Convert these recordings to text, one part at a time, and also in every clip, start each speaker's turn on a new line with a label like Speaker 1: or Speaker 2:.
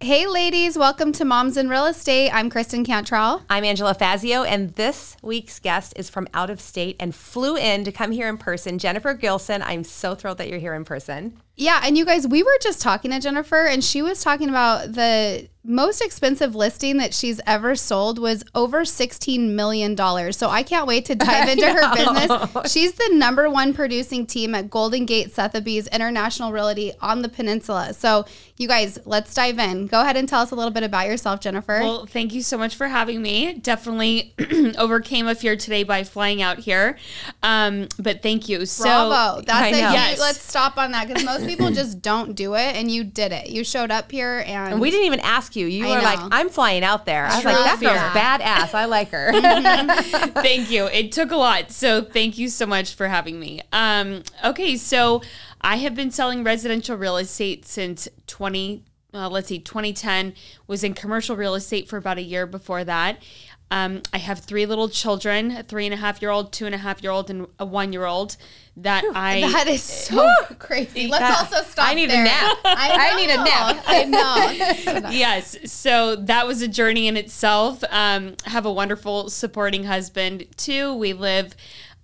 Speaker 1: Hey, ladies, welcome to Moms in Real Estate. I'm Kristen Cantrell.
Speaker 2: I'm Angela Fazio, and this week's guest is from out of state and flew in to come here in person. Jennifer Gilson, I'm so thrilled that you're here in person.
Speaker 1: Yeah, and you guys, we were just talking to Jennifer, and she was talking about the most expensive listing that she's ever sold was over $16 million. So I can't wait to dive into her business. She's the number one producing team at Golden Gate Sotheby's International Realty on the peninsula. So, you guys, let's dive in. Go ahead and tell us a little bit about yourself, Jennifer.
Speaker 3: Well, thank you so much for having me. Definitely overcame a fear today by flying out here. Um, but thank you. So,
Speaker 1: Bravo. That's
Speaker 2: I
Speaker 1: a
Speaker 2: know.
Speaker 3: Yes.
Speaker 1: let's stop on that because most people just don't do it, and you did it. You showed up here, and,
Speaker 2: And we didn't even ask you. You
Speaker 1: I
Speaker 2: were like. I'm flying out there. I was like,
Speaker 1: True
Speaker 2: that girl's badass. I like her.
Speaker 3: thank you. It took a lot. So thank you so much for having me. Um, okay, so I have been selling residential real estate since 20, uh, let's see, 2010. Was in commercial real estate for about a year before that. Um, I have three little children, a three and a half year old, two and a half year old, and a one year old that I
Speaker 1: that is so crazy. Let's
Speaker 2: That-
Speaker 1: also stop.
Speaker 2: I need a nap. I need a nap.
Speaker 1: I know.
Speaker 3: yes. So that was a journey in itself. Um, have a wonderful supporting husband too. We live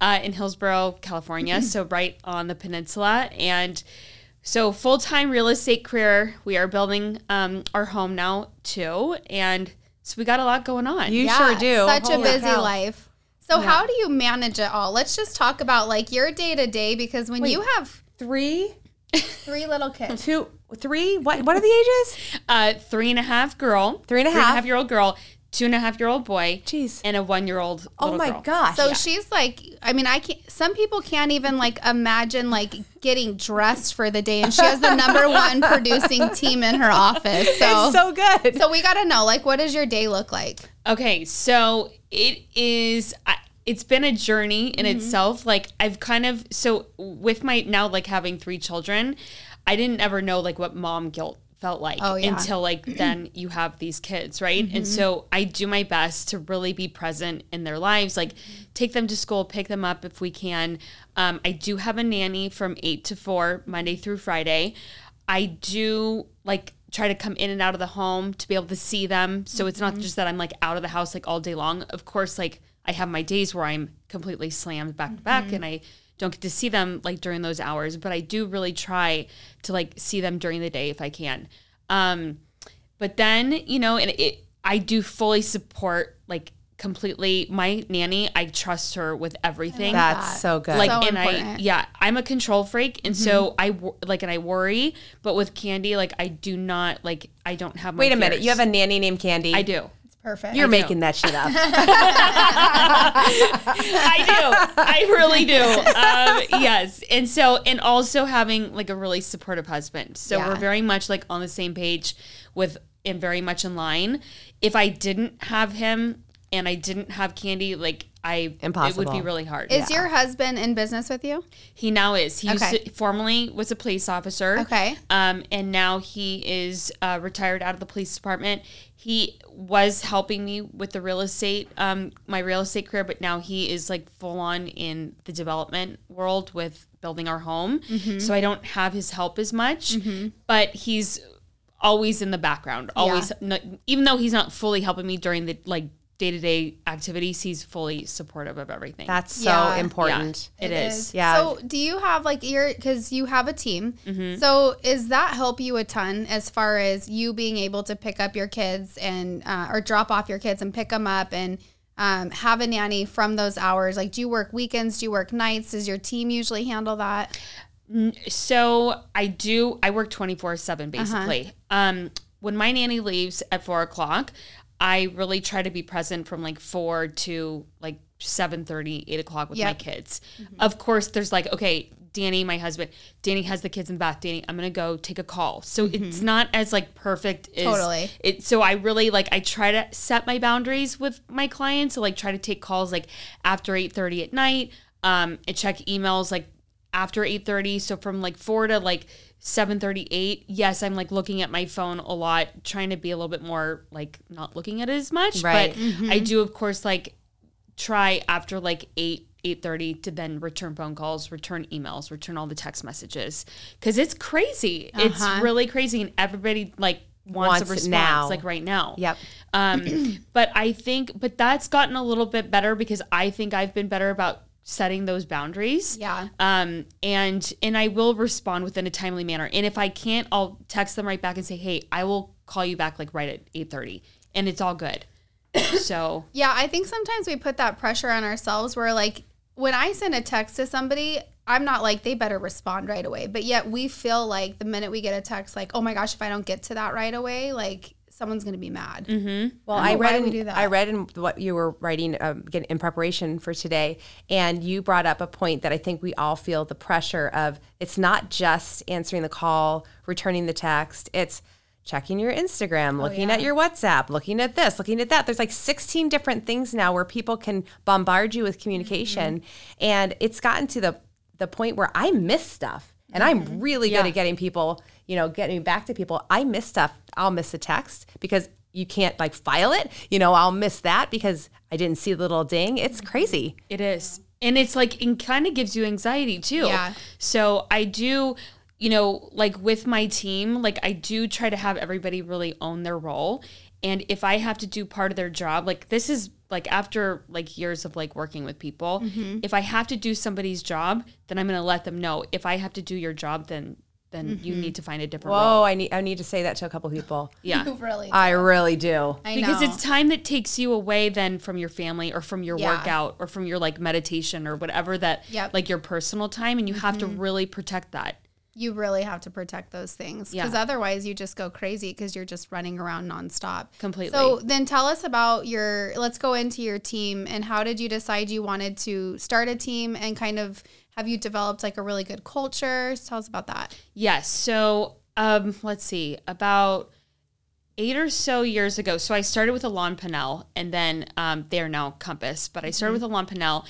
Speaker 3: uh, in Hillsborough, California, so right on the peninsula, and so full time real estate career. We are building um, our home now too, and so we got a lot going on.
Speaker 2: You sure do.
Speaker 1: Such a busy
Speaker 2: cow.
Speaker 1: life. So how do you manage it all? Let's just talk about like your day to day because when you have
Speaker 2: Three,
Speaker 1: three little kids,
Speaker 2: two, three. What? What are the ages?
Speaker 3: uh, three and a half girl,
Speaker 2: Three and a half.
Speaker 3: year old girl, two and a half year old boy,
Speaker 2: Jeez.
Speaker 3: and a one year old.
Speaker 2: Oh my
Speaker 3: girl.
Speaker 2: gosh.
Speaker 1: so she's like, I mean, I can't. Some people can't even like imagine like getting dressed for the day, and she has the number one producing team in her office. So,
Speaker 2: it's so good.
Speaker 1: so we got to know like, what does your day look like?
Speaker 3: Okay, so it is. I, it's been a journey in
Speaker 1: Mm-hmm.
Speaker 3: itself. Like I've kind of so with my now like having three children, I didn't ever know like what mom guilt felt like
Speaker 1: Oh, yeah. Mm-hmm.
Speaker 3: until like then you have these kids, right? And so I do my best to really be present in their lives, like take them to school, pick them up if we can. Um, I do have a nanny from eight to four Monday through Friday. I do like try to come in and out of the home to be able to see them. So it's
Speaker 1: Mm-hmm.
Speaker 3: not just that I'm like out of the house like all day long. Of course, like I have my days where I'm completely slammed back to back
Speaker 1: Mm-hmm.
Speaker 3: and I don't get to see them like during those hours, but I do really try to like see them during the day if I can. Um, but then, you know, and it, I do fully support like completely my nanny. I trust her with everything
Speaker 2: That's so good.
Speaker 3: like
Speaker 1: So
Speaker 3: and i yeah i'm a control freak and so i like and i worry but with candy like i do not like i don't have my
Speaker 2: Wait a minute. You have a nanny named Candy.
Speaker 3: i do
Speaker 1: It's perfect.
Speaker 2: You're making that shit up.
Speaker 3: i do i really do um yes and so and also having like a really supportive husband so
Speaker 1: Yeah.
Speaker 3: we're very much like on the same page with and very much in line if i didn't have him and i didn't have candy like i impossible. it would be really hard
Speaker 1: Is your husband in business with you?
Speaker 3: He now is. He
Speaker 1: Okay.
Speaker 3: used to, formerly was a police officer.
Speaker 1: Okay.
Speaker 3: Um, and now he is uh, retired out of the police department. He was helping me with the real estate, um, my real estate career, but now he is like full on in the development world with building our home.
Speaker 1: Mm-hmm.
Speaker 3: So I don't have his help as much, but he's always in the background. Always, no, even though he's not fully helping me during the like day to day activities, he's fully supportive of everything.
Speaker 2: That's so
Speaker 1: Yeah.
Speaker 2: important.
Speaker 3: it is.
Speaker 2: Yeah.
Speaker 1: So, do you have like your because you have a team?
Speaker 3: Mm-hmm.
Speaker 1: So, is that help you a ton as far as you being able to pick up your kids and uh, or drop off your kids and pick them up and um, have a nanny from those hours? Like, do you work weekends? Do you work nights? Does your team usually handle that?
Speaker 3: So I do. I work twenty four seven
Speaker 1: Uh-huh.
Speaker 3: basically. Um, when my nanny leaves at four o'clock, I really try to be present from like four to like 7 8 o'clock with my
Speaker 1: Yep.
Speaker 3: kids. Of course, there's like okay, Danny, my husband, Danny has the kids in the bath. Danny, I'm gonna go take a call. So it's not as like perfect as
Speaker 1: Totally.
Speaker 3: it. So I really like I try to set my boundaries with my clients. So like try to take calls like after 8:30 at night. Um, and check emails like after 8:30. So from like four to like 7:38. Yes, I'm like looking at my phone a lot, trying to be a little bit more like not looking at it as much.
Speaker 2: Right.
Speaker 3: But I do of course like try after like 8 8.30 to then return phone calls return emails return all the text messages because it's crazy it's really crazy and everybody like wants,
Speaker 2: Wants
Speaker 3: a response
Speaker 2: now.
Speaker 3: like right now
Speaker 2: Yep.
Speaker 3: um, but i think but that's gotten a little bit better because i think i've been better about setting those boundaries
Speaker 1: Yeah.
Speaker 3: um and and i will respond within a timely manner and if i can't i'll text them right back and say hey i will call you back like right at 8.30 and it's all good so
Speaker 1: Yeah, I think sometimes we put that pressure on ourselves where like when I send a text to somebody, I'm not like they better respond right away. But yet we feel like the minute we get a text like, "Oh my gosh, if I don't get to that right away, like someone's going to be mad."
Speaker 2: Well,
Speaker 1: I
Speaker 2: I read in,
Speaker 1: we do that.
Speaker 2: I read in what you were writing um, in preparation for today, and you brought up a point that I think we all feel the pressure of. It's not just answering the call, returning the text. It's checking your Instagram, looking at your WhatsApp, looking at this, looking at that. There's like 16 different things now where people can bombard you with communication, and it's gotten to the the point where I miss stuff, and I'm mm-hmm. really good at getting people, you know, getting back to people. I miss stuff. I'll miss a text because you can't like file it. You know, I'll miss that because I didn't see the little ding. It's mm-hmm. crazy.
Speaker 3: It is. And it's like it kind of gives you anxiety too.
Speaker 1: Yeah.
Speaker 3: So I do, you know, like with my team, like I do try to have everybody really own their role. And if I have to do part of their job, like this is like after like years of like working with people,
Speaker 1: Mm-hmm.
Speaker 3: if I have to do somebody's job, then I'm going to let them know. If I have to do your job, then then
Speaker 1: Mm-hmm.
Speaker 3: you need to find a different role.
Speaker 2: Whoa, I need I need to say that to a couple people.
Speaker 3: Yeah.
Speaker 1: You really
Speaker 2: I really do.
Speaker 1: I
Speaker 3: because
Speaker 1: know.
Speaker 3: it's time that takes you away then from your family or from your
Speaker 1: Yeah.
Speaker 3: workout or from your like meditation or whatever that
Speaker 1: Yep. Mm-hmm.
Speaker 3: like your personal time and you have to really protect that
Speaker 1: you really have to protect those things because
Speaker 3: Yeah.
Speaker 1: otherwise you just go crazy because you're just running around nonstop.
Speaker 3: Completely.
Speaker 1: So then tell us about your. Let's go into your team and how did you decide you wanted to start a team and kind of have you developed like a really good culture? Tell us about that.
Speaker 3: yes so um let's see about eight or so years ago so i started with Alain Pinel, and then um, they are now compass but i started with Alain Pinel,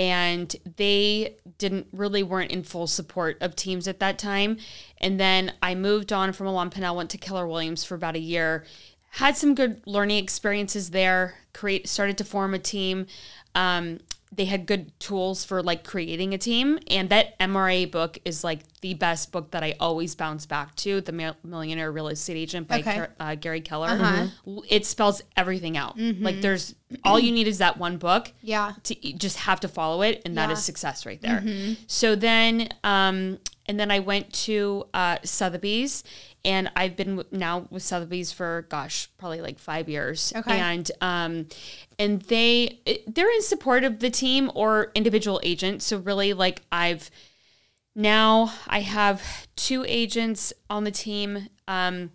Speaker 3: and they didn't really weren't in full support of teams at that time. And then i moved on from Alain Pinel, went to keller williams for about a year had some good learning experiences there create started to form a team. Um, they had good tools for like creating a team and that mra book is like the best book that i always bounce back to the millionaire real estate agent by
Speaker 1: Okay.
Speaker 3: Uh, gary keller L- it spells everything out like there's all you need is that one book
Speaker 1: Yeah.
Speaker 3: to just have to follow it and that
Speaker 1: Yeah.
Speaker 3: is success right there so then um and then i went to uh sotheby's and i've been w- now with sotheby's for gosh probably like five years
Speaker 1: Okay.
Speaker 3: and um and they it- they're in support of the team or individual agents so really like i've now I have two agents on the team, um,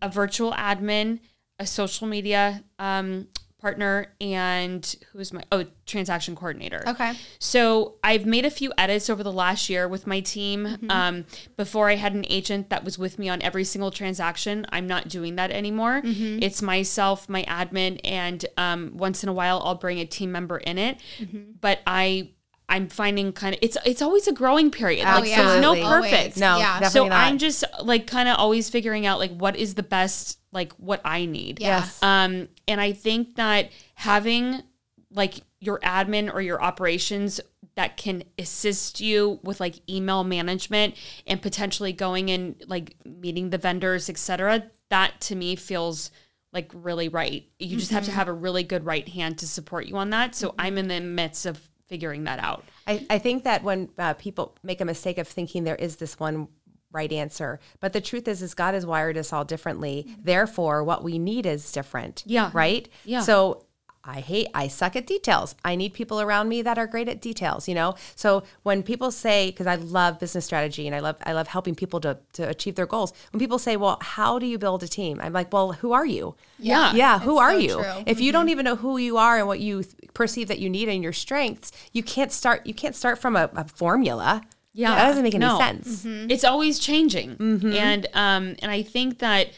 Speaker 3: a virtual admin, a social media um, partner, and who's my oh transaction coordinator.
Speaker 1: Okay.
Speaker 3: So I've made a few edits over the last year with my team.
Speaker 1: Mm-hmm.
Speaker 3: Um, before I had an agent that was with me on every single transaction. I'm not doing that anymore.
Speaker 1: Mm-hmm.
Speaker 3: It's myself, my admin, and um, once in a while I'll bring a team member in it.
Speaker 1: Mm-hmm.
Speaker 3: But I. I'm finding kind of it's it's always a growing period.
Speaker 1: Oh,
Speaker 3: like there's no
Speaker 2: Absolutely.
Speaker 3: perfect.
Speaker 1: Always.
Speaker 2: No,
Speaker 1: Yeah.
Speaker 2: definitely
Speaker 3: So
Speaker 2: not.
Speaker 3: I'm just like kind of always figuring out like what is the best like what I need.
Speaker 2: Yes.
Speaker 3: Um, and I think that having like your admin or your operations that can assist you with like email management and potentially going and like meeting the vendors, etc. That to me feels like really right. You just have to have a really good right hand to support you on that. So I'm in the midst of figuring that out.
Speaker 2: I, I think that when uh, people make a mistake of thinking there is this one right answer, but the truth is, is God has wired us all differently. Therefore, what we need is different.
Speaker 3: Yeah.
Speaker 2: Right.
Speaker 3: Yeah.
Speaker 2: So I hate, I suck at details. I need people around me that are great at details, you know? So when people say, because I love business strategy and I love, I love helping people to, to achieve their goals. When people say, well, how do you build a team? I'm like, well, who are you?
Speaker 3: Yeah.
Speaker 2: Yeah. Who are
Speaker 1: so
Speaker 2: you?
Speaker 1: true. Mm-hmm.
Speaker 2: If you don't even know who you are and what you th- perceive that you need and your strengths, you can't start, you can't start from a, a formula.
Speaker 3: Yeah,
Speaker 2: That doesn't make any
Speaker 3: no.
Speaker 2: sense.
Speaker 3: It's always changing, and um, and I think that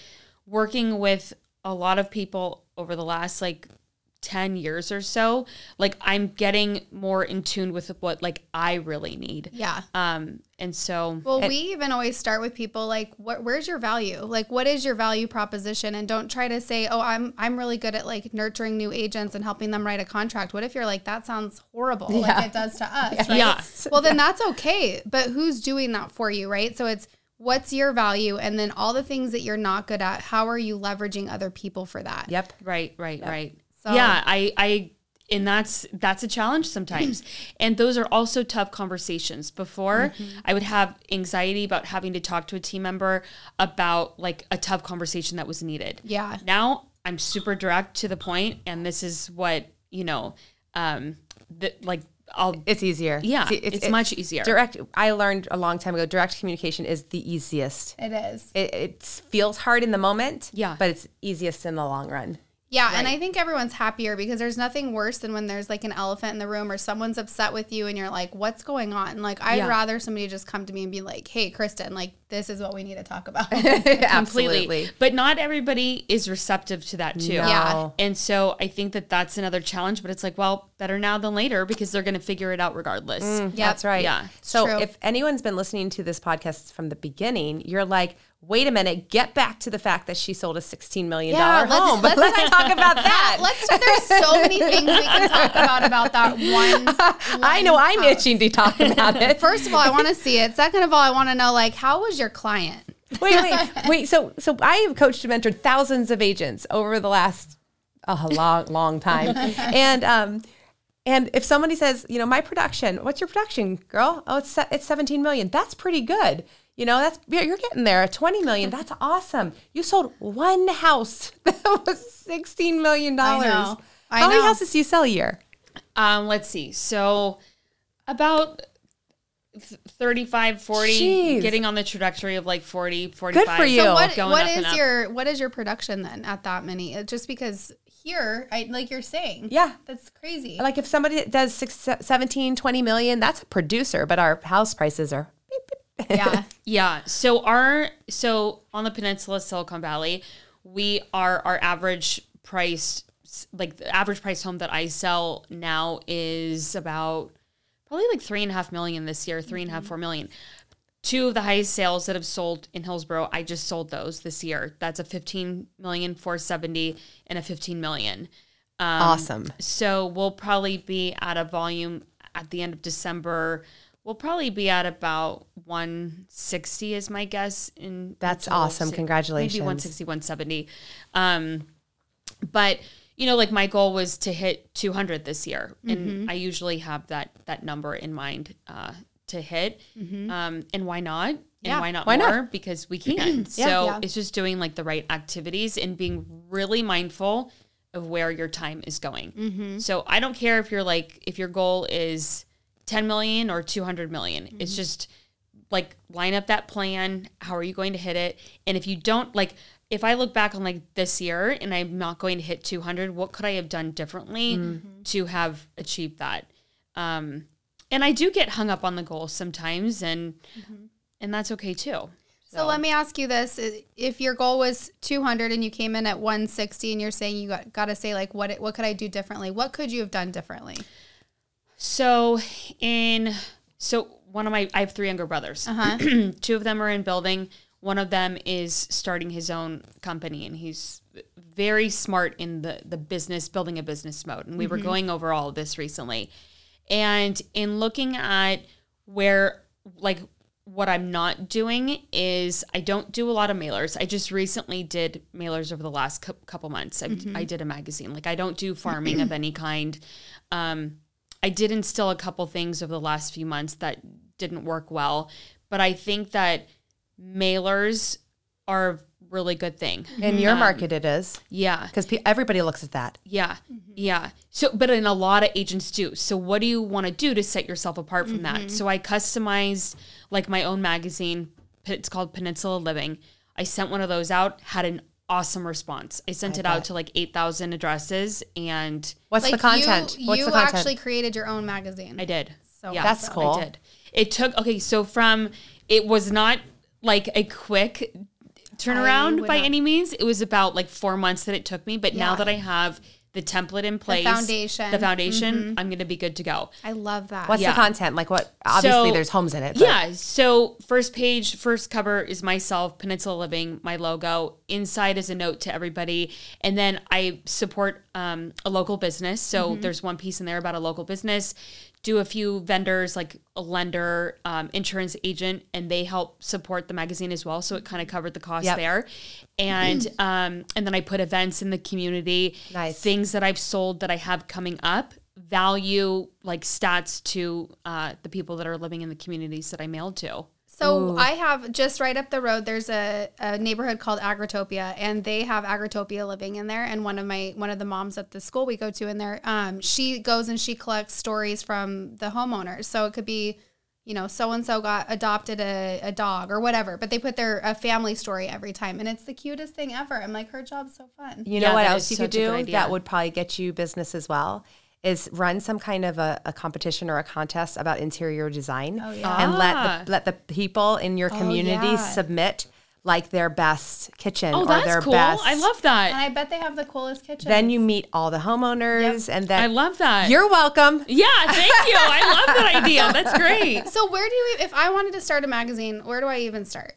Speaker 3: working with a lot of people over the last like 10 years or so like i'm getting more in tune with what like i really need
Speaker 1: Yeah.
Speaker 3: um and so
Speaker 1: Well, we even always start with people like, what, where's your value? Like, what is your value proposition? And don't try to say, oh, I'm, I'm really good at like nurturing new agents and helping them write a contract. What if you're like, that sounds horrible, like it does to us, right?
Speaker 3: Yeah.
Speaker 1: Well, then that's okay. But who's doing that for you, right? So it's what's your value, and then all the things that you're not good at. How are you leveraging other people for that?
Speaker 2: Yep.
Speaker 3: right right right
Speaker 1: So-
Speaker 3: yeah i i and that's that's a challenge sometimes and those are also tough conversations before i would have anxiety about having to talk to a team member about like a tough conversation that was needed
Speaker 1: Yeah.
Speaker 3: now i'm super direct to the point and this is what you know um that like i'll
Speaker 2: It's easier.
Speaker 3: Yeah,
Speaker 2: See,
Speaker 3: it's much easier.
Speaker 2: Direct. I learned a long time ago. Direct communication is the easiest.
Speaker 1: It is.
Speaker 2: It, it feels hard in the moment.
Speaker 3: Yeah.
Speaker 2: but it's easiest in the long run.
Speaker 1: Yeah, and I think everyone's happier because there's nothing worse than when there's like an elephant in the room or someone's upset with you and you're like, "What's going on?" Like, I'd
Speaker 3: Yeah.
Speaker 1: rather somebody just come to me and be like, "Hey, Kristen, like this is what we need to talk about."
Speaker 3: completely
Speaker 2: Absolutely.
Speaker 3: but not everybody is receptive to that too
Speaker 2: No.
Speaker 1: Yeah.
Speaker 3: and so i think that that's another challenge but it's like well better now than later because they're going to figure it out regardless
Speaker 2: Mm, That's right.
Speaker 3: Yeah.
Speaker 2: So
Speaker 1: true.
Speaker 2: if anyone's been listening to this podcast from the beginning, you're like, wait a minute, get back to the fact that she sold a $16 million
Speaker 1: Yeah, let's-
Speaker 2: home. But
Speaker 1: let's-
Speaker 2: let's talk about that.
Speaker 1: Let's. There's so many things we can talk about about that one.
Speaker 2: I know
Speaker 1: one
Speaker 2: I'm itching to talk about it.
Speaker 1: First of all, I want to see it. Second of all, I want to know like how was your client?
Speaker 2: wait, wait, wait. So, so I have coached and mentored thousands of agents over the last a long, long time, and um, and if somebody says, you know, my production, what's your production, girl? Oh, it's it's 17 million. That's pretty good. You know, that's you're getting there. 20 million. That's awesome. You sold one house that was 16 million dollars.
Speaker 1: know. I
Speaker 2: How many houses do you sell a year?
Speaker 3: um let's see so about th- 35 40
Speaker 2: Jeez.
Speaker 3: getting on the trajectory of like 40 45
Speaker 2: for you.
Speaker 1: So
Speaker 2: So
Speaker 1: what,
Speaker 3: going
Speaker 1: what
Speaker 3: up and up.
Speaker 1: your what is your production then at that many? Just because here, I like you're saying,
Speaker 2: Yeah.
Speaker 1: that's crazy.
Speaker 2: Like if somebody does six, 17, 20 million, that's a producer, but our house prices are beep, beep.
Speaker 1: Yeah,
Speaker 3: Yeah. So our so on the peninsula Silicon Valley, we are our average price like the average price home that I sell now is about probably like three and a half million this year, three and a half, four million. Two of the highest sales that have sold in Hillsborough, I just sold those this year. That's a 15 million 470 and a 15 million. Um,
Speaker 2: awesome.
Speaker 3: So we'll probably be at a volume at the end of December. We'll probably be at about 160 is my guess. In
Speaker 2: That's awesome.
Speaker 3: So
Speaker 2: Congratulations.
Speaker 3: Maybe 160, 170. Um, but you know, like my goal was to hit 200 this year, and I usually have that that number in mind uh, to hit. Um, and why not? And
Speaker 1: Yeah.
Speaker 3: why not
Speaker 2: Why not?
Speaker 3: Because we can. so
Speaker 1: Yeah.
Speaker 3: it's just doing like the right activities and being really mindful of where your time is going. So I don't care if you're like if your goal is 10 million or 200 million. It's mm-hmm. just like line up that plan. How are you going to hit it? And if you don't like if I look back on like this year and I'm not going to hit 200, what could I have done differently mm-hmm. to have achieved that? Um and I do get hung up on the goal sometimes and mm-hmm. and that's okay too.
Speaker 1: So let me ask you this: If your goal was 200 and you came in at 160, and you're saying you got, got to say like, what what could I do differently? What could you have done differently?
Speaker 3: So in so one of my I have three younger brothers.
Speaker 1: Uh-huh.
Speaker 3: Two of them are in building. One of them is starting his own company and he's very smart in the the business building a business mode. And we were going over all of this recently. And in looking at where like what I'm not doing is I don't do a lot of mailers. I just recently did mailers over the last cou- couple months. I, I did a magazine. Like I don't do farming of any kind. Um, I did instill a couple things over the last few months that didn't work well, but I think that mailers are a really good thing.
Speaker 2: In your um, market, it is
Speaker 3: Yeah.
Speaker 2: because pe- everybody looks at that.
Speaker 3: Yeah. Yeah. So, but in a lot of agents do. So, what do you want to do to set yourself apart from that? Mm-hmm. So, I customized like my own magazine. It's called Peninsula Living. I sent one of those out, had an awesome response. I sent it out to like 8,000 addresses and
Speaker 2: What's the content?
Speaker 1: You,
Speaker 2: What's
Speaker 1: you
Speaker 2: the content?
Speaker 1: actually created your own magazine.
Speaker 3: I did.
Speaker 1: So
Speaker 2: Yeah. That's
Speaker 1: awesome.
Speaker 2: cool.
Speaker 3: I did. It took okay, so from it was not like a quick turnaround by
Speaker 1: not-
Speaker 3: any means. It was about like four months that it took me. But now that I have the template in place,
Speaker 1: foundation. Mm-hmm.
Speaker 3: the foundation, I'm gonna be good to go.
Speaker 1: I love that.
Speaker 2: What's
Speaker 3: Yeah.
Speaker 2: the content? Like what? Obviously,
Speaker 3: So-
Speaker 2: there's homes in it. but-
Speaker 3: Yeah. So first page, first cover is myself, Peninsula Living, my logo. Inside is a note to everybody, and then I support um, a local business. So
Speaker 1: Mm-hmm.
Speaker 3: there's one piece in there about a local business. Do a few vendors like a lender, um, insurance agent, and they help support the magazine as well. So it kind of covered the cost
Speaker 2: Yep.
Speaker 3: there, and um, and then I put events in the community,
Speaker 2: Nice.
Speaker 3: things that I've sold that I have coming up value like stats to uh, the people that are living in the communities that I mailed to.
Speaker 1: So I have just right up the road. There's a, a neighborhood called Agrotopia, and they have Agrotopia living in there. And one of my one of the moms at the school we go to in there, um, she goes and she collects stories from the homeowners. So it could be, you know, so and so got adopted a, a dog or whatever, but they put their a family story every time, and it's the cutest thing ever. I'm like, her job's so fun.
Speaker 2: You
Speaker 3: Yeah,
Speaker 2: know what else you could
Speaker 3: such a good
Speaker 2: do that would probably get you business as well? Is run some kind of a, a competition or a contest about interior design.
Speaker 1: Oh, yeah.
Speaker 2: And
Speaker 3: Ah.
Speaker 2: let the let the people in your community
Speaker 1: yeah.
Speaker 2: submit like their best kitchen
Speaker 3: Oh,
Speaker 2: or
Speaker 3: that's
Speaker 2: their
Speaker 3: cool.
Speaker 2: best.
Speaker 3: I love that. And.
Speaker 1: I bet they have the coolest kitchen.
Speaker 2: Then you meet all the homeowners, and then
Speaker 3: I love that.
Speaker 2: You're welcome.
Speaker 3: yeah, thank you. I love that idea. That's great.
Speaker 1: So where do you? If I wanted to start a magazine, where do I even start?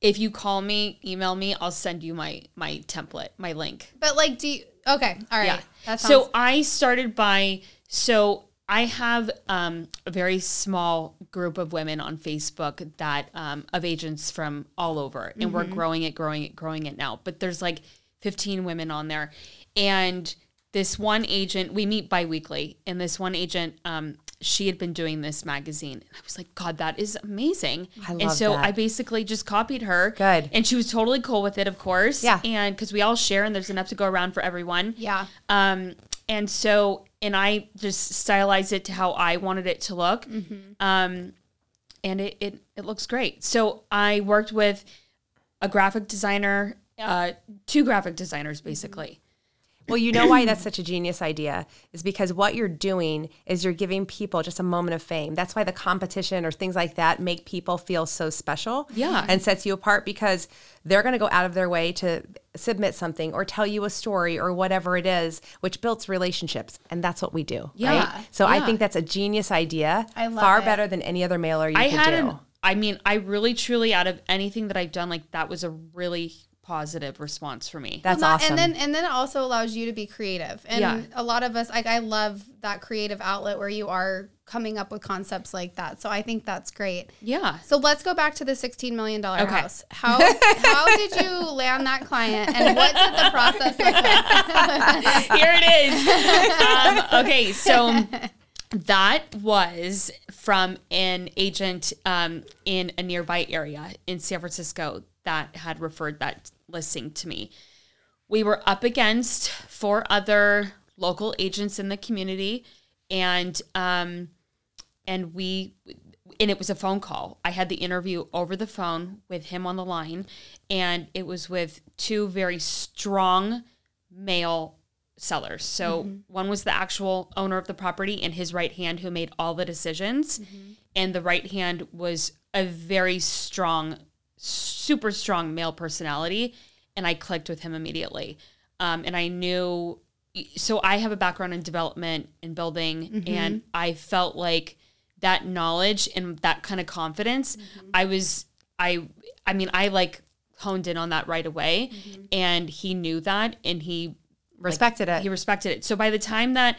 Speaker 3: If you call me, email me, I'll send you my my template, my link.
Speaker 1: But like, do you? Okay, all right.
Speaker 3: Yeah.
Speaker 1: That sounds,
Speaker 3: So I started by so I have um, a very small group of women on Facebook that um, of agents from all over, and we're growing it, growing it, growing it now. But there's like 15 women on there, and this one agent we meet biweekly, and this one agent. Um, she had been doing this magazine, and I was like, "God, that is amazing!"
Speaker 2: I
Speaker 3: and
Speaker 2: love
Speaker 3: so
Speaker 2: that.
Speaker 3: I basically just copied her.
Speaker 2: Good.
Speaker 3: and she was totally cool with it, of course.
Speaker 2: Yeah.
Speaker 3: and because we all share, and there's enough to go around for everyone.
Speaker 1: yeah.
Speaker 3: Um, and so, and I just stylized it to how I wanted it to look. Um, and it, it, it looks great. So I worked with a graphic designer, uh, two graphic designers, basically.
Speaker 2: Well, you know why that's such a genius idea is because what you're doing is you're giving people just a moment of fame. That's why the competition or things like that make people feel so special.
Speaker 3: Yeah.
Speaker 2: And sets you apart because they're going to go out of their way to submit something or tell you a story or whatever it is, which builds relationships. And that's what we do.
Speaker 3: Yeah.
Speaker 2: Right? So I think that's a genius idea.
Speaker 1: I love it.
Speaker 2: Far
Speaker 1: it.
Speaker 2: better than any other mailer you
Speaker 3: I
Speaker 2: could
Speaker 3: had
Speaker 2: do.
Speaker 3: an, I mean, I really, truly, out of anything that I've done, like that was a really positive response for me.
Speaker 2: that's
Speaker 1: Not-
Speaker 2: awesome.
Speaker 1: And then and then it also allows you to be creative. And
Speaker 3: Yeah.
Speaker 1: a lot of us like I love that creative outlet where you are coming up with concepts like that. So I think that's great.
Speaker 3: yeah.
Speaker 1: So let's go back to the sixteen million dollar
Speaker 3: Okay.
Speaker 1: house. How how did you land that client and what did the process look like?
Speaker 3: Here it is. um, okay, so that was from an agent um, in a nearby area in San Francisco that had referred that listing to me. We were up against four other local agents in the community, and um, and we and it was a phone call. I had the interview over the phone with him on the line, and it was with two very strong male sellers. So one was the actual owner of the property and his right hand who made all the decisions, and the right hand was a very strong, super strong male personality, and I clicked with him immediately. Um, and I knew so I have a background in development and building, mm-hmm. and I felt like that knowledge and that kind of confidence, mm-hmm. I was I I mean I like honed in on that right away, mm-hmm. and he knew that, and he
Speaker 2: Respected it.
Speaker 3: he respected it. So by the time that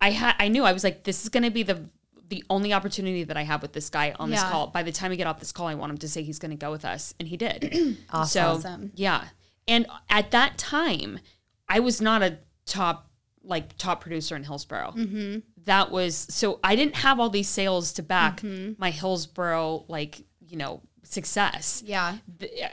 Speaker 3: I had, I knew I was like, this is going to be the the only opportunity that I have with this guy on this call. By the time we get off this call, I want him to say he's going to go with us, and he did.
Speaker 2: Awesome.
Speaker 3: So yeah, and at that time, I was not a top like top producer in Hillsborough.
Speaker 1: Mm-hmm.
Speaker 3: That was so I didn't have all these sales to back
Speaker 1: Mm-hmm.
Speaker 3: my Hillsborough like you know success.
Speaker 1: Yeah.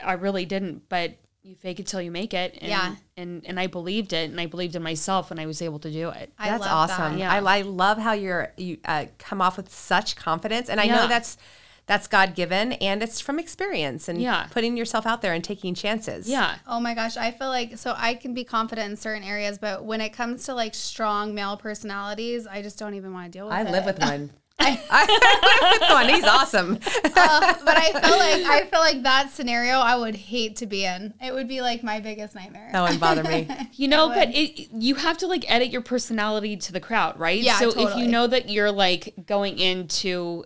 Speaker 3: I really didn't, but you fake it till you make it. And,
Speaker 1: Yeah.
Speaker 3: And and I believed it, and I believed in myself, and I was able to do it.
Speaker 1: I
Speaker 2: that's
Speaker 1: love
Speaker 2: awesome.
Speaker 1: That.
Speaker 3: Yeah.
Speaker 2: I, I love how you're you uh, come off with such confidence, and I
Speaker 3: Yeah.
Speaker 2: know that's that's God given, and it's from experience and
Speaker 3: Yeah.
Speaker 2: putting yourself out there and taking chances.
Speaker 3: Yeah.
Speaker 1: Oh my gosh, I feel like so I can be confident in certain areas, but when it comes to like strong male personalities, I just don't even want to deal with
Speaker 2: I
Speaker 1: it.
Speaker 2: live with one. I, I, one. he's awesome.
Speaker 1: Uh, but I feel like I feel like that scenario I would hate to be in. It would be like my biggest nightmare.
Speaker 2: That wouldn't bother me.
Speaker 3: You know, but it, you have to like edit your personality to the crowd, right?
Speaker 1: Yeah,
Speaker 3: So if you know that you're like going into,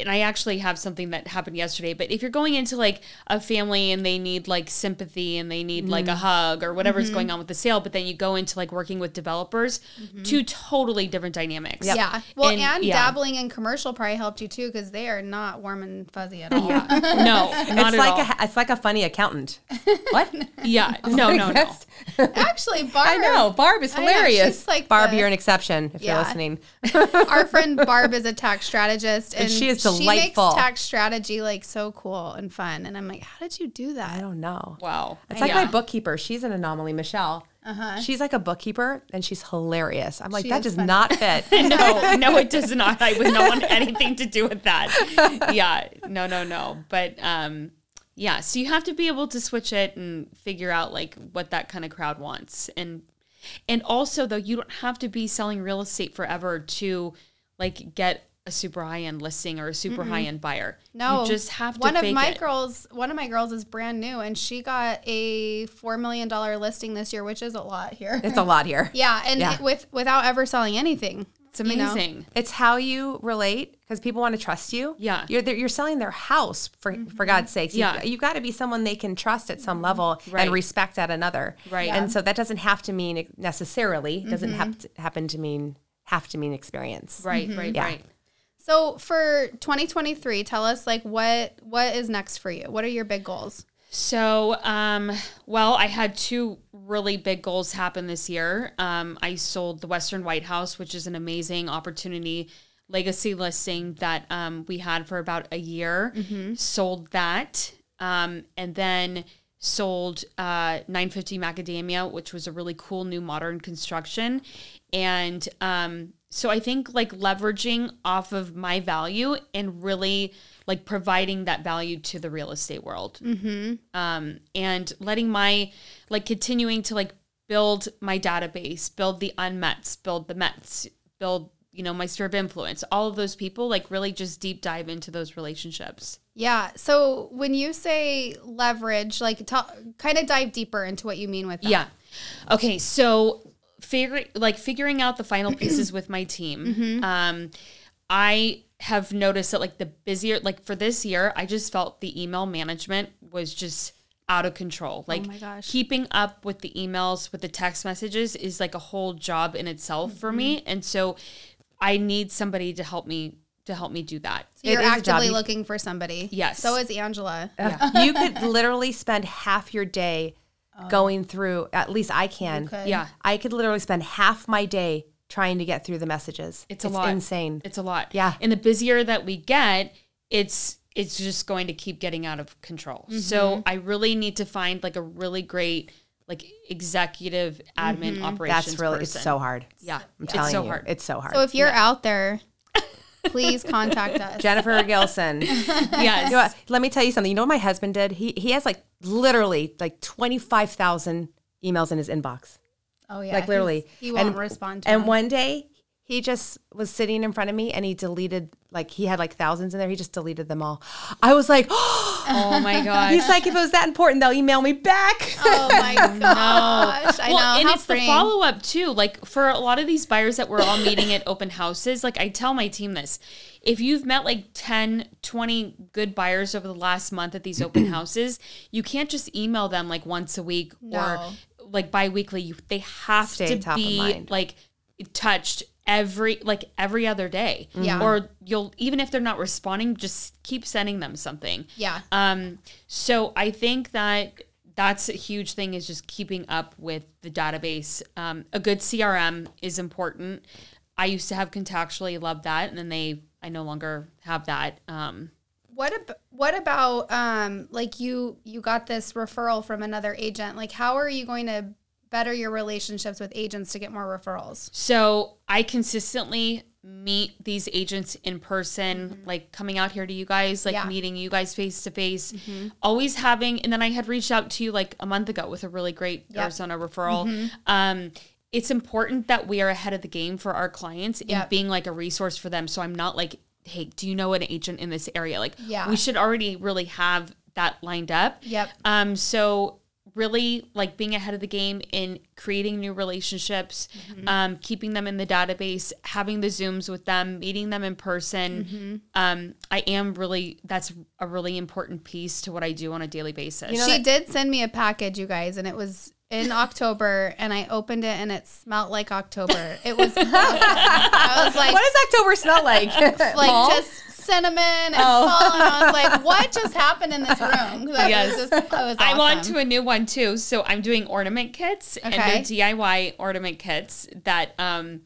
Speaker 3: and I actually have something that happened yesterday, but if you're going into like a family and they need like sympathy and they need like a
Speaker 1: Mm-hmm.
Speaker 3: hug or whatever's going on with the sale, but then you go into like working with developers, two totally different dynamics.
Speaker 1: Mm-hmm. Yeah. Well, and,
Speaker 3: And- yeah.
Speaker 1: dabbling in commercial probably helped you too because they are not warm and fuzzy at all. Yeah.
Speaker 3: No, not
Speaker 2: It's
Speaker 3: at
Speaker 2: like
Speaker 3: all.
Speaker 2: a it's like a funny accountant. What?
Speaker 3: yeah, no, no, no.
Speaker 1: Actually, Barb.
Speaker 2: I know. Barb is
Speaker 1: I know,
Speaker 2: hilarious.
Speaker 1: like
Speaker 2: Barb,
Speaker 1: the-
Speaker 2: you're an exception if
Speaker 1: Yeah.
Speaker 2: you're listening.
Speaker 1: Our friend Barb is a tax strategist, and,
Speaker 2: she is
Speaker 1: She makes
Speaker 2: delightful.
Speaker 1: tax strategy like so cool and fun. And I'm like, how did you do that?
Speaker 2: I don't know.
Speaker 3: Wow.
Speaker 2: It's like
Speaker 3: Yeah.
Speaker 2: my bookkeeper. She's an anomaly, Michelle.
Speaker 1: Uh-huh.
Speaker 2: She's like a bookkeeper, and she's hilarious. I'm like,
Speaker 1: She
Speaker 2: that
Speaker 1: is
Speaker 2: does
Speaker 1: funny.
Speaker 2: not fit.
Speaker 3: no, no, it does not. I would not want anything to do with that. Yeah, no, no, no. But um, yeah, so you have to be able to switch it and figure out like what that kind of crowd wants, and and also though you don't have to be selling real estate forever to like get a super high end listing or a super high end buyer.
Speaker 1: No,
Speaker 3: you just have to.
Speaker 1: One of my
Speaker 3: it.
Speaker 1: girls, one of my girls is brand new, and she got a four million dollar listing this year, which is a lot here.
Speaker 2: It's a lot here.
Speaker 1: yeah, and
Speaker 2: Yeah.
Speaker 1: it- with without ever selling anything.
Speaker 3: It's
Speaker 1: you know?
Speaker 3: amazing.
Speaker 2: It's how you relate because people want to trust you.
Speaker 3: Yeah.
Speaker 2: you're you're selling their house for for mm-hmm. God's sakes. You-
Speaker 3: Yeah.
Speaker 2: you've got to be someone they can trust at some mm-hmm. level
Speaker 3: Right.
Speaker 2: and respect at another.
Speaker 3: Right.
Speaker 2: and so that doesn't have to mean necessarily doesn't have mm-hmm. to happen to mean have to mean experience.
Speaker 3: Right, right,
Speaker 2: Yeah.
Speaker 3: right.
Speaker 1: So for 2023, tell us like what what is next for you? What are your big goals?
Speaker 3: So, um, well, I had two really big goals happen this year. Um, I sold the Western White House, which is an amazing opportunity legacy listing that um, we had for about a year. Sold that, um, and then sold uh, 950 Macadamia, which was a really cool new modern construction. And um, so I think like leveraging off of my value and really like providing that value to the real estate world um, and letting my like continuing to like build my database, build the unmets, build the Mets, build you know my sphere of influence, all of those people, like really just deep dive into those relationships.
Speaker 1: Yeah. So when you say leverage, like tell, kind of dive deeper into what you mean with that.
Speaker 3: Yeah. Okay. So figure like figuring out the final pieces with my team. Um, I have noticed that like the busier like for this year, I just felt the email management was just out of control. Like
Speaker 1: my gosh.
Speaker 3: keeping up with the emails, with the text messages is like a whole job in itself for me. And so I need somebody to help me to help me do that.
Speaker 1: So you're
Speaker 2: It is a job.
Speaker 1: actively looking for somebody.
Speaker 3: Yes.
Speaker 1: So is Angela.
Speaker 2: you could literally spend half your day going through. At least I can.
Speaker 3: Yeah.
Speaker 2: I could literally spend half my day trying to get through the messages.
Speaker 3: It's a lot.
Speaker 2: insane.
Speaker 3: It's a lot.
Speaker 2: Yeah.
Speaker 3: And the busier that we get, it's it's just going to keep getting out of control. So mm-hmm. I really need to find like a really great like executive admin mm-hmm. operations.
Speaker 2: That's really it's so hard.
Speaker 3: Yeah.
Speaker 2: I'm
Speaker 3: it's
Speaker 2: telling
Speaker 3: so
Speaker 2: you,
Speaker 3: hard.
Speaker 2: it's so hard.
Speaker 1: So if you're out there, please contact us.
Speaker 2: Jennifer Gilson. you know? Let me tell you something. You know what my husband did? He he has like literally like twenty five thousand emails in his inbox.
Speaker 1: Oh yeah.
Speaker 2: like
Speaker 1: he's-
Speaker 2: literally.
Speaker 1: He won't
Speaker 2: and,
Speaker 1: respond to
Speaker 2: And
Speaker 1: them.
Speaker 2: one day he just was sitting in front of me and he deleted like he had like thousands in there. He just deleted them all. I was like,
Speaker 3: oh my god.
Speaker 2: he's like, if it was that important, they'll email me back.
Speaker 1: Oh my gosh. I
Speaker 3: well,
Speaker 1: know.
Speaker 3: and
Speaker 1: How
Speaker 3: it's
Speaker 1: freeing.
Speaker 3: the follow up too. Like for a lot of these buyers that we're all meeting at open houses, like I tell my team this. If you've met like 10, 20 good buyers over the last month at these open houses, you can't just email them like once a week
Speaker 1: No.
Speaker 3: or like bi-weekly. You, they have
Speaker 2: Stay
Speaker 3: to
Speaker 2: top of
Speaker 3: be
Speaker 2: mind.
Speaker 3: like touched every like every other day.
Speaker 1: Yeah.
Speaker 3: Or you'll even if they're not responding, just keep sending them something.
Speaker 1: Yeah.
Speaker 3: Um, so I think that that's a huge thing is just keeping up with the database. Um, a good CRM is important. I used to have contactually, loved that, and then they I no longer have that. Um,
Speaker 1: What ab- what about um like you you got this referral from another agent? Like how are you going to better your relationships with agents to get more referrals?
Speaker 3: so I consistently meet these agents in person, like coming out here to you guys, like
Speaker 1: Yeah.
Speaker 3: meeting you guys face to face, always having. And then I had reached out to you like a month ago with a really great
Speaker 1: Yep.
Speaker 3: Arizona referral. Um, it's important that we are ahead of the game for our clients
Speaker 1: Yep.
Speaker 3: and being like a resource for them. So I'm not like, hey, do you know an agent in this area? Like,
Speaker 1: Yeah.
Speaker 3: we should already really have that lined up.
Speaker 1: Yep.
Speaker 3: Um, so really like being ahead of the game in creating new relationships, um, keeping them in the database, having the Zooms with them, meeting them in person. Um, I am really that's a really important piece to what I do on a daily basis.
Speaker 1: she did send me a package, you guys, and it was in October, and I opened it, and it smelled like October. It was. I was like,
Speaker 2: What does October smell like?
Speaker 1: like
Speaker 2: Fall?
Speaker 1: just cinnamon and fall, and I was like, what just happened in this room? Like,
Speaker 3: Yes.
Speaker 1: just,
Speaker 3: I'm on to a new one too. So I'm doing ornament kits and they're DIY ornament kits that um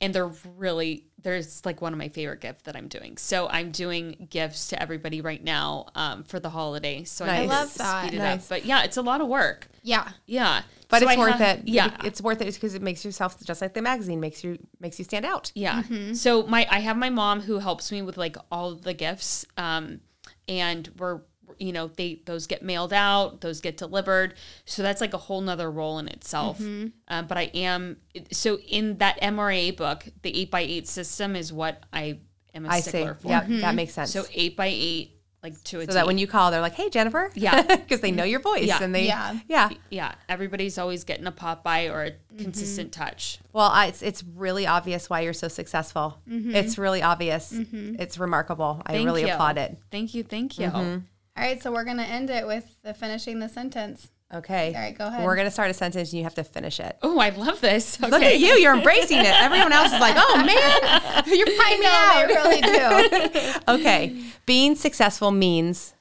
Speaker 3: and they're really there's like one of my favorite gifts that I'm doing. So I'm doing gifts to everybody right now um for the holiday. So I
Speaker 2: Nice. I
Speaker 3: to
Speaker 1: love that.
Speaker 3: speed it
Speaker 2: Nice.
Speaker 3: up. But yeah, it's a lot of work.
Speaker 1: Yeah.
Speaker 3: Yeah.
Speaker 2: But
Speaker 3: So
Speaker 2: it's
Speaker 3: I
Speaker 2: worth
Speaker 3: have-
Speaker 2: it.
Speaker 3: Yeah.
Speaker 2: It's worth it because it makes yourself just like the magazine makes you makes you stand out.
Speaker 3: Yeah. So my I have my mom who helps me with like all the gifts. Um and we're you know, they those get mailed out, those get delivered. So that's like a whole nother role in itself. Um, but I am so in that MRA book, the eight by eight system is what I am a
Speaker 2: I see.
Speaker 3: stickler for.
Speaker 2: Yeah, that mm-hmm. makes sense.
Speaker 3: So
Speaker 2: So,
Speaker 3: eight by eight, like to a
Speaker 2: that when you call, they're like, "Hey, Jennifer,"
Speaker 3: Yeah.
Speaker 2: because they know your voice
Speaker 3: Yeah.
Speaker 2: and they,
Speaker 1: Yeah.
Speaker 2: yeah.
Speaker 3: yeah, everybody's always getting a pop by or a mm-hmm. consistent touch.
Speaker 2: Well, I, it's it's really obvious why you're so successful. It's really obvious. It's remarkable. I really
Speaker 3: you.
Speaker 2: applaud it.
Speaker 3: Thank you, thank you.
Speaker 1: All right, so we're gonna end it with the finishing the sentence.
Speaker 2: Okay.
Speaker 1: All right, go ahead.
Speaker 2: We're gonna start a sentence and you have to finish it.
Speaker 3: Oh, I love this.
Speaker 2: Look at you, you're embracing it. Everyone else is like, "Oh man, you're freaking me
Speaker 1: I
Speaker 2: out."
Speaker 1: really do.
Speaker 2: Okay, being successful means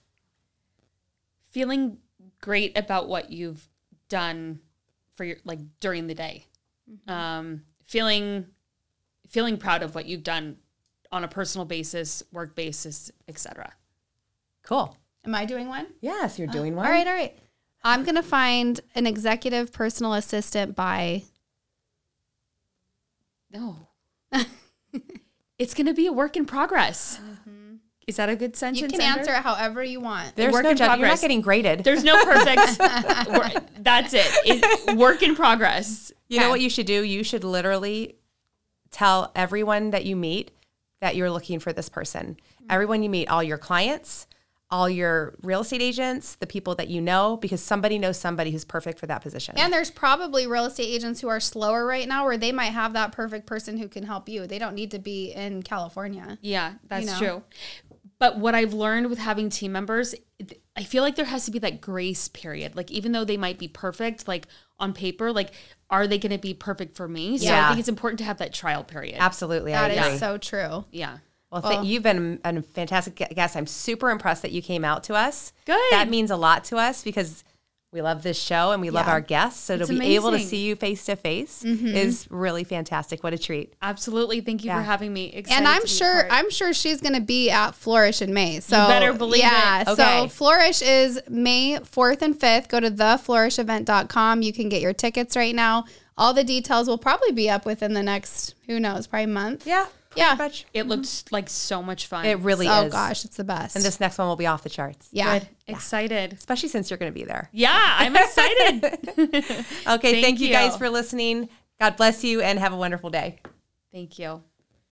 Speaker 3: feeling great about what you've done for your like during the day um feeling feeling proud of what you've done on a personal basis work basis etc
Speaker 2: cool.
Speaker 1: Am I doing one?
Speaker 2: Yes, you're oh, doing one.
Speaker 1: All right, all right. I'm gonna find an executive personal assistant by.
Speaker 3: no it's gonna be a work in progress mm-hmm. is that a good sentence
Speaker 1: You can
Speaker 3: Ender?
Speaker 1: answer it however you want.
Speaker 2: There's
Speaker 3: Work
Speaker 2: no
Speaker 3: in
Speaker 2: judgment. You're not getting graded.
Speaker 3: there's no perfect that's it. it work in progress
Speaker 2: You know what you should do? You should literally tell everyone that you meet that you're looking for this person. Hmm. Everyone you meet, all your clients, all your real estate agents, the people that you know, because somebody knows somebody who's perfect for that position.
Speaker 1: And there's probably real estate agents who are slower right now where they might have that perfect person who can help you. They don't need to be in California.
Speaker 3: Yeah, that's
Speaker 1: know?
Speaker 3: true. But what I've learned with having team members, I feel like there has to be that grace period. Like even though they might be perfect, like on paper, like are they going to be perfect for me? So I think it's important to have that trial period.
Speaker 2: Absolutely, I
Speaker 1: That
Speaker 2: agree.
Speaker 1: is so true.
Speaker 3: Yeah.
Speaker 2: Well, th- you've been a fantastic guest. I'm super impressed that you came out to us.
Speaker 3: Good.
Speaker 2: That means a lot to us because we love this show and we love our guests. So
Speaker 3: It's
Speaker 2: to be able to see you face to face mm-hmm. is really fantastic. What a treat.
Speaker 3: Absolutely. Thank you
Speaker 2: Yeah.
Speaker 3: for having me. Excited
Speaker 1: And I'm
Speaker 3: to be a
Speaker 1: sure
Speaker 3: part.
Speaker 1: I'm sure she's going to be at Flourish in May. So
Speaker 3: better believe
Speaker 1: yeah,
Speaker 3: it.
Speaker 2: Okay.
Speaker 1: So Flourish is May 4th and 5th. Go to theflourishevent.com. You can get your tickets right now. All the details will probably be up within the next who knows, probably month.
Speaker 2: Yeah.
Speaker 1: Yeah.
Speaker 2: much.
Speaker 3: it looks mm-hmm. like so much fun.
Speaker 2: It really
Speaker 1: oh
Speaker 2: is.
Speaker 1: Oh gosh, it's the best.
Speaker 2: And this next one will be off the charts.
Speaker 1: yeah.
Speaker 3: Good. Excited.
Speaker 2: Especially since you're going to be there.
Speaker 3: Yeah, I'm excited.
Speaker 2: Okay. Thank,
Speaker 3: Thank
Speaker 2: you
Speaker 3: you.
Speaker 2: guys for listening. God bless you and have a wonderful day.
Speaker 3: Thank you.